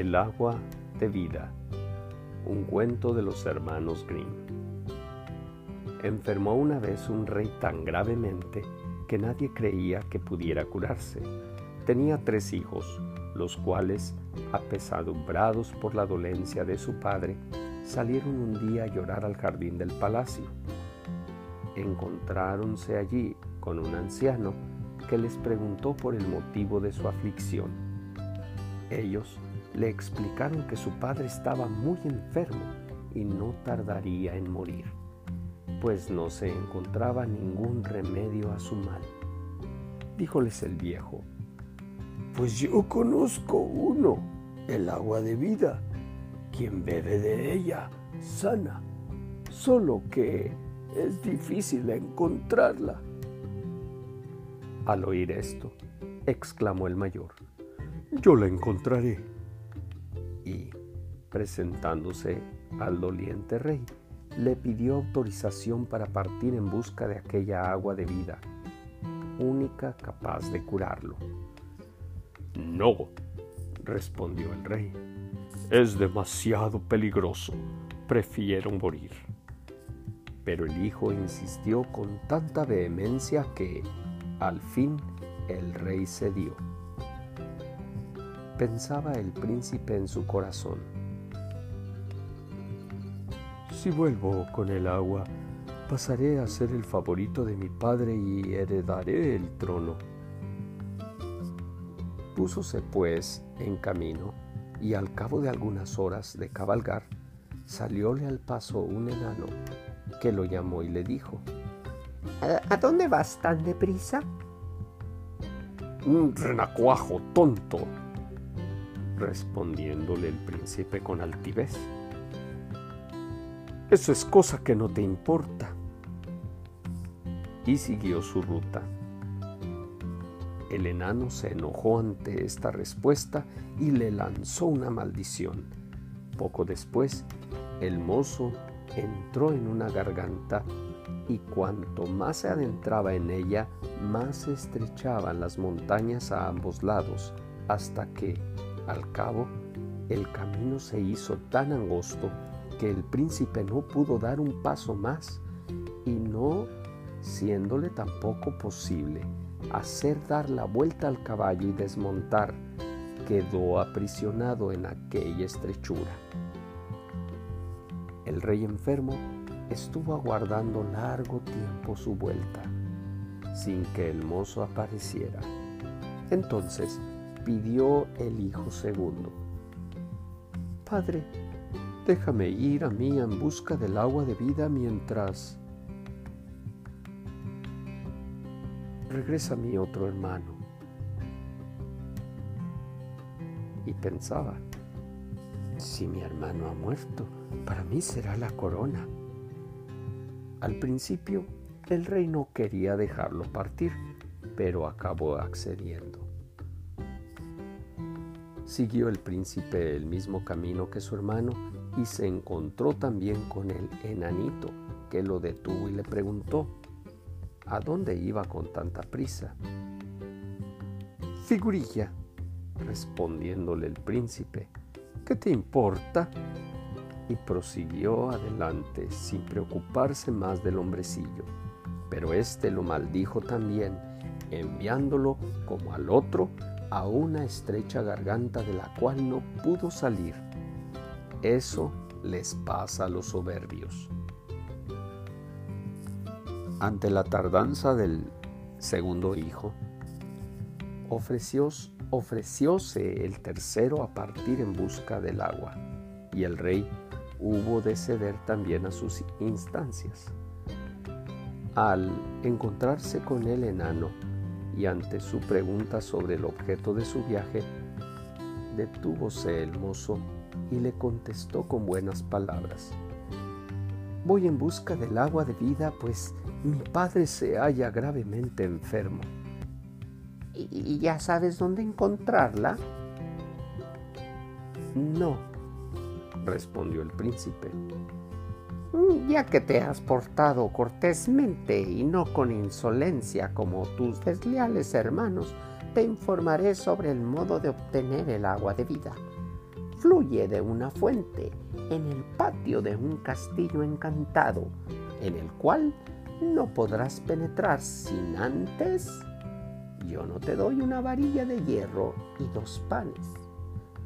El agua de vida. Un cuento de los hermanos Grimm. Enfermó una vez un rey tan gravemente que nadie creía que pudiera curarse. Tenía tres hijos, los cuales, apesadumbrados por la dolencia de su padre, salieron un día a llorar al jardín del palacio. Encontráronse allí con un anciano que les preguntó por el motivo de su aflicción. Ellos le explicaron que su padre estaba muy enfermo y no tardaría en morir, pues no se encontraba ningún remedio a su mal. Díjoles el viejo, pues yo conozco uno, el agua de vida. Quien bebe de ella sana, solo que es difícil encontrarla. Al oír esto, exclamó el mayor, yo la encontraré. Y, presentándose al doliente rey, le pidió autorización para partir en busca de aquella agua de vida, única capaz de curarlo. No, respondió el rey, es demasiado peligroso, prefiero morir. Pero el hijo insistió con tanta vehemencia que, al fin, el rey cedió. Pensaba el príncipe en su corazón. Si vuelvo con el agua, pasaré a ser el favorito de mi padre y heredaré el trono. Púsose pues en camino y al cabo de algunas horas de cabalgar, salióle al paso un enano que lo llamó y le dijo, ¿A dónde vas tan deprisa? Un renacuajo tonto, respondiéndole el príncipe con altivez. Eso es cosa que no te importa. Y siguió su ruta. El enano se enojó ante esta respuesta y le lanzó una maldición. Poco después, el mozo entró en una garganta y cuanto más se adentraba en ella, más se estrechaban las montañas a ambos lados, hasta que, al cabo, el camino se hizo tan angosto que el príncipe no pudo dar un paso más y no siéndole tampoco posible hacer dar la vuelta al caballo y desmontar, quedó aprisionado en aquella estrechura. El rey enfermo estuvo aguardando largo tiempo su vuelta, sin que el mozo apareciera. Entonces pidió el hijo segundo, Padre, déjame ir a mí en busca del agua de vida mientras regresa mi otro hermano. Y pensaba, si mi hermano ha muerto, para mí será la corona. Al principio, el rey no quería dejarlo partir, pero acabó accediendo. Siguió el príncipe el mismo camino que su hermano y se encontró también con el enanito, que lo detuvo y le preguntó, ¿a dónde iba con tanta prisa? Figurilla, respondiéndole el príncipe, ¿qué te importa? y prosiguió adelante sin preocuparse más del hombrecillo. Pero éste lo maldijo también, enviándolo como al otro a una estrecha garganta de la cual no pudo salir. Eso les pasa a los soberbios. Ante la tardanza del segundo hijo, ofrecióse el tercero a partir en busca del agua, y el rey hubo de ceder también a sus instancias. Al encontrarse con el enano y ante su pregunta sobre el objeto de su viaje, detúvose el mozo y le contestó con buenas palabras. Voy en busca del agua de vida, pues mi padre se halla gravemente enfermo. ¿Y ya sabes dónde encontrarla? No, respondió el príncipe. Mm, ya que te has portado cortésmente y no con insolencia como tus desleales hermanos, te informaré sobre el modo de obtener el agua de vida. fluye de una fuente en el patio de un castillo encantado, en el cual no podrás penetrar sin antes. Yo no te doy una varilla de hierro y dos panes.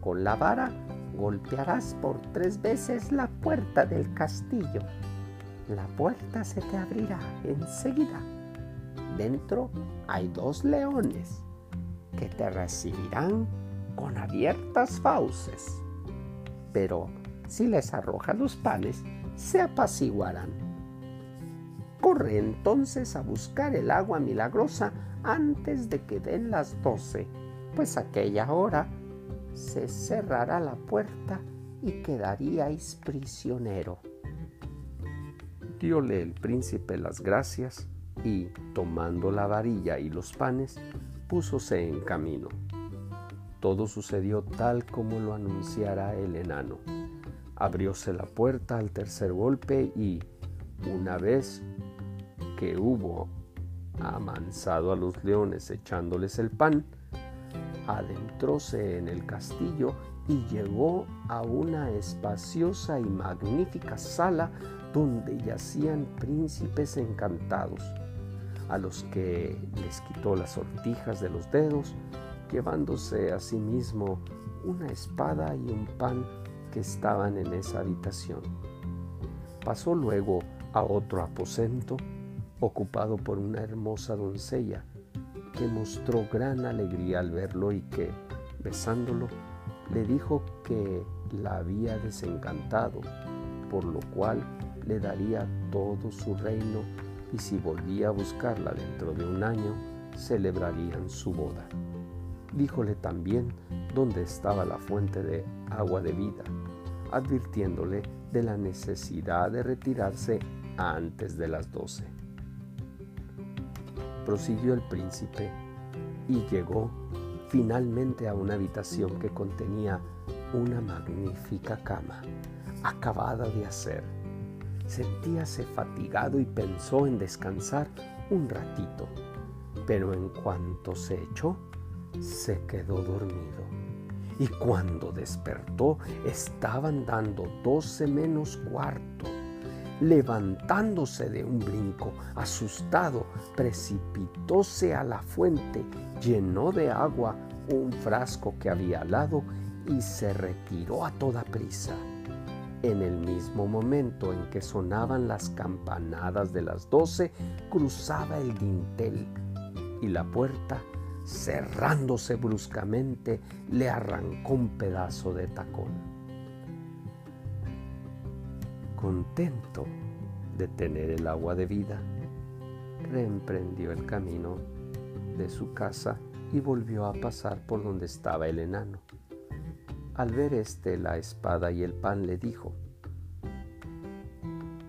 Con la vara golpearás por tres veces la puerta del castillo. La puerta se te abrirá enseguida. Dentro hay dos leones que te recibirán con abiertas fauces. Pero si les arrojas los panes, se apaciguarán. Corre entonces a buscar el agua milagrosa antes de que den las doce, pues aquella hora se cerrará la puerta y quedaríais prisionero. Diole el príncipe las gracias y, tomando la varilla y los panes, púsose en camino. Todo sucedió tal como lo anunciara el enano. Abrióse la puerta al tercer golpe y, una vez que hubo amansado a los leones echándoles el pan, adentróse en el castillo y llegó a una espaciosa y magnífica sala donde yacían príncipes encantados, a los que les quitó las sortijas de los dedos, llevándose a sí mismo una espada y un pan que estaban en esa habitación. Pasó luego a otro aposento, ocupado por una hermosa doncella, mostró gran alegría al verlo y que, besándolo, le dijo que la había desencantado, por lo cual le daría todo su reino y si volvía a buscarla dentro de un año, celebrarían su boda. Díjole también dónde estaba la fuente de agua de vida, advirtiéndole de la necesidad de retirarse antes de las doce prosiguió el príncipe y llegó finalmente a una habitación que contenía una magnífica cama, acabada de hacer. Sentíase fatigado y pensó en descansar un ratito, pero en cuanto se echó, se quedó dormido. Y cuando despertó, estaban dando doce menos cuarto levantándose de un brinco, asustado, precipitóse a la fuente, llenó de agua un frasco que había al lado y se retiró a toda prisa. En el mismo momento en que sonaban las campanadas de las doce, cruzaba el dintel y la puerta, cerrándose bruscamente, le arrancó un pedazo de tacón contento de tener el agua de vida, reemprendió el camino de su casa y volvió a pasar por donde estaba el enano. Al ver éste la espada y el pan le dijo,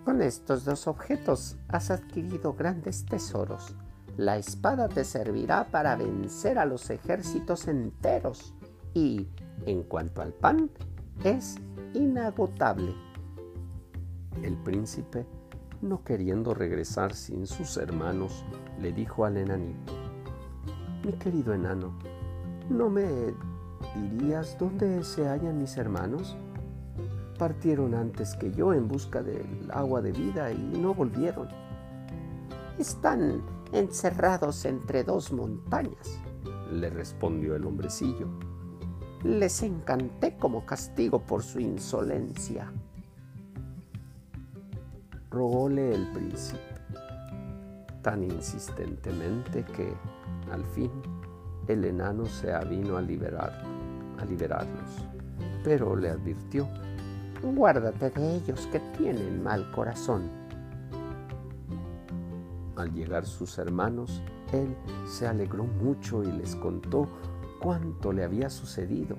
Con estos dos objetos has adquirido grandes tesoros. La espada te servirá para vencer a los ejércitos enteros y, en cuanto al pan, es inagotable. El príncipe, no queriendo regresar sin sus hermanos, le dijo al enanito, Mi querido enano, ¿no me dirías dónde se hallan mis hermanos? Partieron antes que yo en busca del agua de vida y no volvieron. Están encerrados entre dos montañas, le respondió el hombrecillo. Les encanté como castigo por su insolencia rogóle el príncipe, tan insistentemente que al fin el enano se avino a, liberar, a liberarlos, pero le advirtió, guárdate de ellos que tienen mal corazón. Al llegar sus hermanos, él se alegró mucho y les contó cuánto le había sucedido,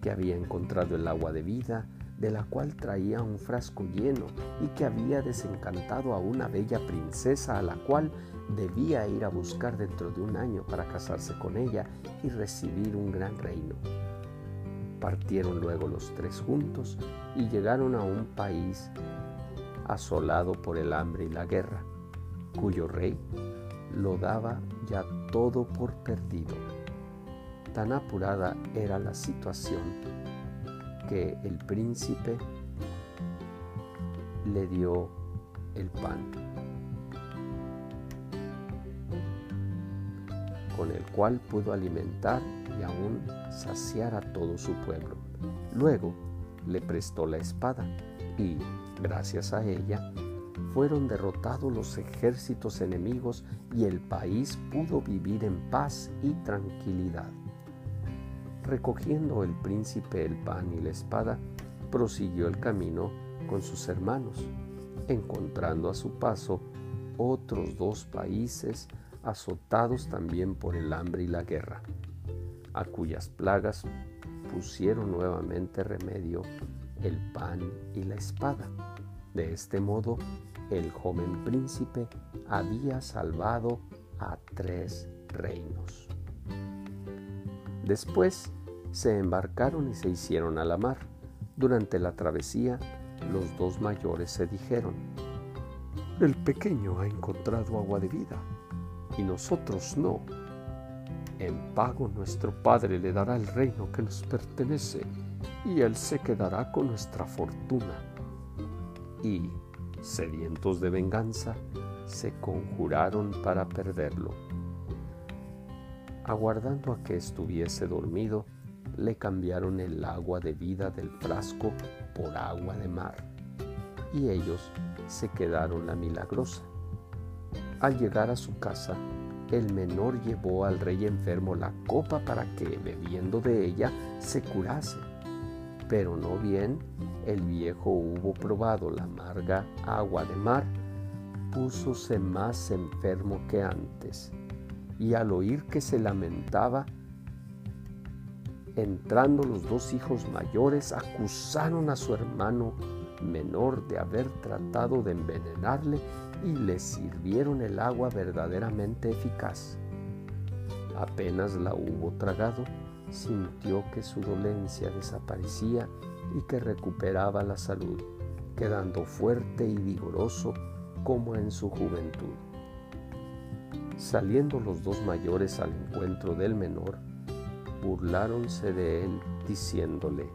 que había encontrado el agua de vida, de la cual traía un frasco lleno y que había desencantado a una bella princesa a la cual debía ir a buscar dentro de un año para casarse con ella y recibir un gran reino. Partieron luego los tres juntos y llegaron a un país asolado por el hambre y la guerra, cuyo rey lo daba ya todo por perdido. Tan apurada era la situación que el príncipe le dio el pan, con el cual pudo alimentar y aún saciar a todo su pueblo. Luego le prestó la espada y, gracias a ella, fueron derrotados los ejércitos enemigos y el país pudo vivir en paz y tranquilidad. Recogiendo el príncipe el pan y la espada, prosiguió el camino con sus hermanos, encontrando a su paso otros dos países azotados también por el hambre y la guerra, a cuyas plagas pusieron nuevamente remedio el pan y la espada. De este modo, el joven príncipe había salvado a tres reinos. Después se embarcaron y se hicieron a la mar. Durante la travesía, los dos mayores se dijeron, el pequeño ha encontrado agua de vida y nosotros no. En pago nuestro Padre le dará el reino que nos pertenece y Él se quedará con nuestra fortuna. Y, sedientos de venganza, se conjuraron para perderlo. Aguardando a que estuviese dormido, le cambiaron el agua de vida del frasco por agua de mar, y ellos se quedaron la milagrosa. Al llegar a su casa, el menor llevó al rey enfermo la copa para que, bebiendo de ella, se curase. Pero no bien el viejo hubo probado la amarga agua de mar, púsose más enfermo que antes, y al oír que se lamentaba, entrando los dos hijos mayores, acusaron a su hermano menor de haber tratado de envenenarle y le sirvieron el agua verdaderamente eficaz. Apenas la hubo tragado, sintió que su dolencia desaparecía y que recuperaba la salud, quedando fuerte y vigoroso como en su juventud. Saliendo los dos mayores al encuentro del menor, burláronse de él diciéndole,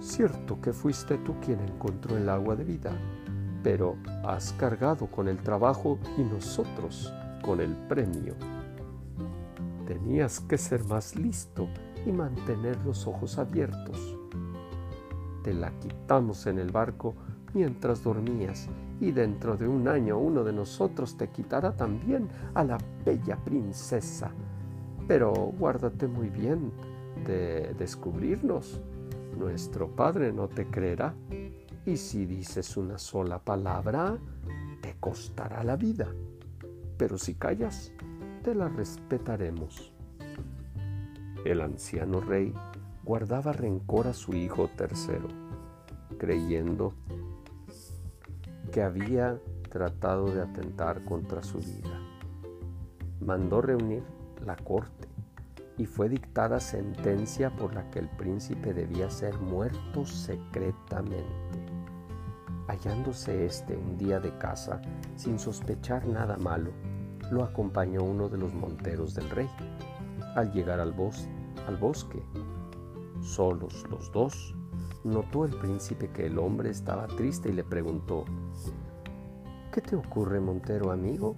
Cierto que fuiste tú quien encontró el agua de vida, pero has cargado con el trabajo y nosotros con el premio. Tenías que ser más listo y mantener los ojos abiertos. Te la quitamos en el barco mientras dormías y dentro de un año uno de nosotros te quitará también a la bella princesa. Pero guárdate muy bien de descubrirnos. Nuestro Padre no te creerá y si dices una sola palabra, te costará la vida. Pero si callas, te la respetaremos. El anciano rey guardaba rencor a su hijo tercero, creyendo que había tratado de atentar contra su vida. Mandó reunir la corte y fue dictada sentencia por la que el príncipe debía ser muerto secretamente. Hallándose éste un día de casa, sin sospechar nada malo, lo acompañó uno de los monteros del rey. Al llegar al, al bosque, solos los dos, notó el príncipe que el hombre estaba triste y le preguntó, ¿Qué te ocurre, montero amigo?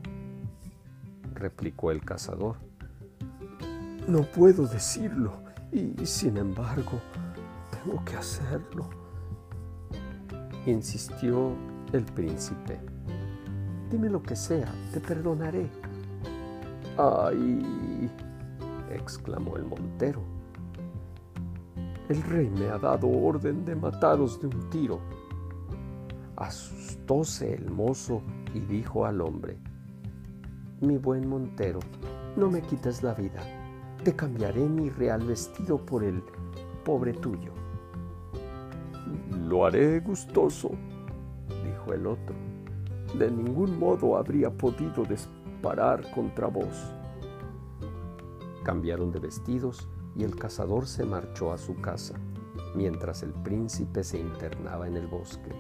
replicó el cazador. No puedo decirlo y, sin embargo, tengo que hacerlo insistió el príncipe. Dime lo que sea, te perdonaré. ¡Ay! exclamó el montero. El rey me ha dado orden de mataros de un tiro. Asustóse el mozo y dijo al hombre, Mi buen montero, no me quites la vida, te cambiaré mi real vestido por el pobre tuyo. Lo haré gustoso, dijo el otro. De ningún modo habría podido disparar contra vos. Cambiaron de vestidos y el cazador se marchó a su casa, mientras el príncipe se internaba en el bosque.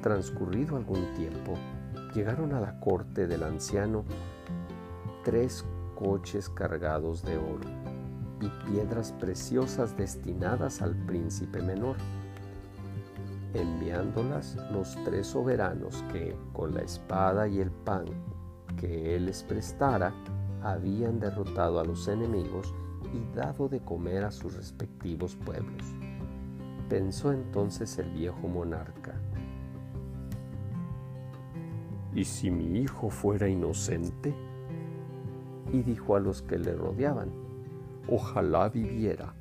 Transcurrido algún tiempo, llegaron a la corte del anciano tres coches cargados de oro. y piedras preciosas destinadas al príncipe menor, enviándolas los tres soberanos que, con la espada y el pan que él les prestara, habían derrotado a los enemigos y dado de comer a sus respectivos pueblos. Pensó entonces el viejo monarca, ¿y si mi hijo fuera inocente? Y dijo a los que le rodeaban, ojalá viviera,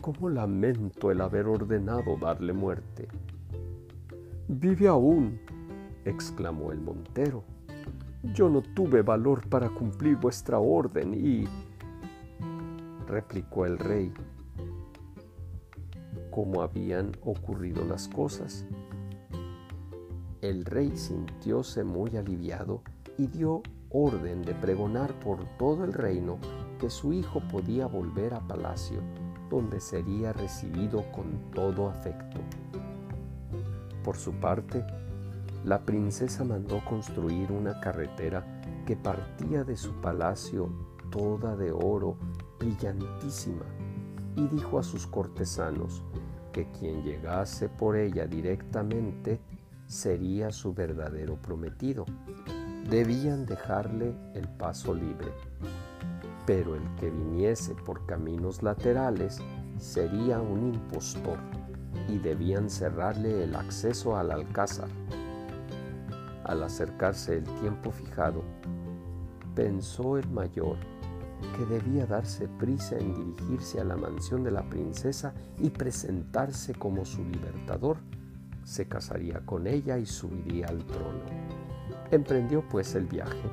¿cómo lamento el haber ordenado darle muerte? Vive aún, exclamó el montero. Yo no tuve valor para cumplir vuestra orden y... replicó el rey, cómo habían ocurrido las cosas. El rey sintióse muy aliviado y dio orden de pregonar por todo el reino que su hijo podía volver a palacio, donde sería recibido con todo afecto. Por su parte, la princesa mandó construir una carretera que partía de su palacio toda de oro brillantísima y dijo a sus cortesanos que quien llegase por ella directamente sería su verdadero prometido. Debían dejarle el paso libre, pero el que viniese por caminos laterales sería un impostor y debían cerrarle el acceso al alcázar. Al acercarse el tiempo fijado, pensó el mayor que debía darse prisa en dirigirse a la mansión de la princesa y presentarse como su libertador. Se casaría con ella y subiría al trono. Emprendió pues el viaje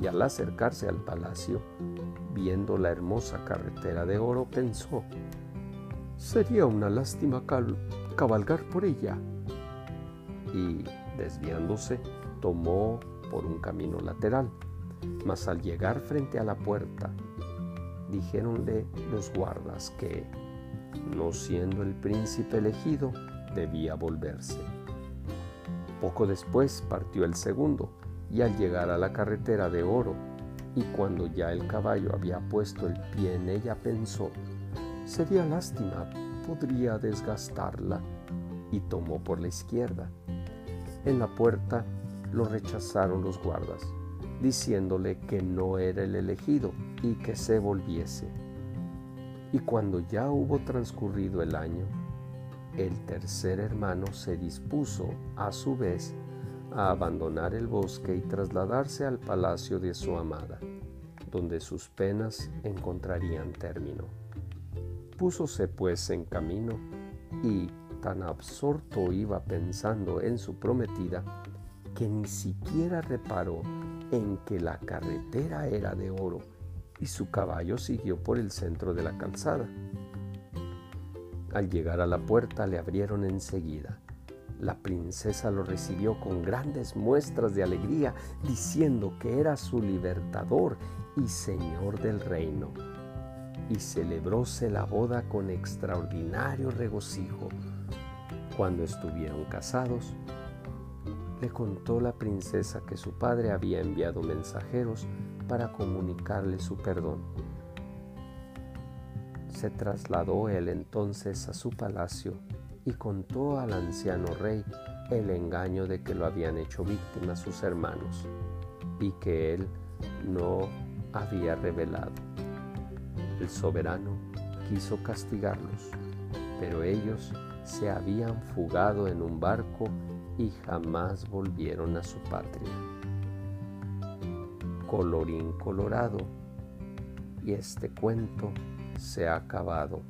y al acercarse al palacio, viendo la hermosa carretera de oro, pensó, Sería una lástima cabalgar por ella. Y, desviándose, tomó por un camino lateral. Mas al llegar frente a la puerta, dijéronle los guardas que, no siendo el príncipe elegido, debía volverse. Poco después partió el segundo, y al llegar a la carretera de oro, y cuando ya el caballo había puesto el pie en ella, pensó, Sería lástima, podría desgastarla, y tomó por la izquierda. En la puerta lo rechazaron los guardas, diciéndole que no era el elegido y que se volviese. Y cuando ya hubo transcurrido el año, el tercer hermano se dispuso, a su vez, a abandonar el bosque y trasladarse al palacio de su amada, donde sus penas encontrarían término. Púsose pues en camino y tan absorto iba pensando en su prometida que ni siquiera reparó en que la carretera era de oro y su caballo siguió por el centro de la calzada. Al llegar a la puerta le abrieron enseguida. La princesa lo recibió con grandes muestras de alegría, diciendo que era su libertador y señor del reino y celebróse la boda con extraordinario regocijo. Cuando estuvieron casados, le contó la princesa que su padre había enviado mensajeros para comunicarle su perdón. Se trasladó él entonces a su palacio y contó al anciano rey el engaño de que lo habían hecho víctima sus hermanos y que él no había revelado. El soberano quiso castigarlos, pero ellos se habían fugado en un barco y jamás volvieron a su patria. Colorín colorado, y este cuento se ha acabado.